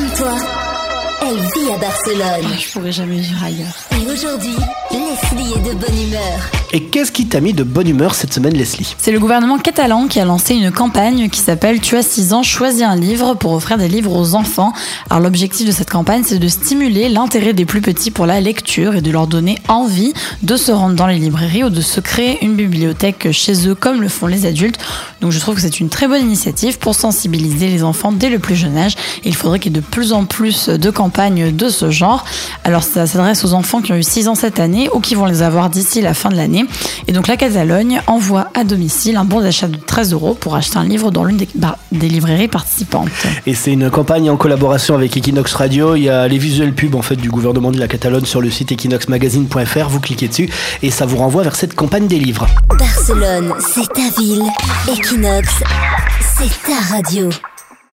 Comme toi, elle vit à Barcelone. Je pourrais jamais vivre ailleurs. Et aujourd'hui, Leslie est de bonne humeur. Et qu'est-ce qui t'a mis de bonne humeur cette semaine, Leslie? C'est le gouvernement catalan qui a lancé une campagne qui s'appelle Tu as 6 ans, choisis un livre pour offrir des livres aux enfants. Alors l'objectif de cette campagne, c'est de stimuler l'intérêt des plus petits pour la lecture et de leur donner envie de se rendre dans les librairies ou de se créer une bibliothèque chez eux comme le font les adultes. Donc je trouve que c'est une très bonne initiative pour sensibiliser les enfants dès le plus jeune âge. Il faudrait qu'il y ait de plus en plus de campagnes de ce genre. Alors ça s'adresse aux enfants qui ont eu 6 ans cette année ou qui vont les avoir d'ici la fin de l'année. Et donc la Catalogne envoie à domicile un bon d'achat de 13 euros pour acheter un livre dans l'une des, bah, des librairies participantes. Et c'est une campagne en collaboration avec Equinox Radio. Il y a les visuels pubs en fait du gouvernement de la Catalogne sur le site equinoxmagazine.fr. Vous cliquez dessus et ça vous renvoie vers cette campagne des livres. Barcelone, c'est ta ville. Equinox, c'est ta radio.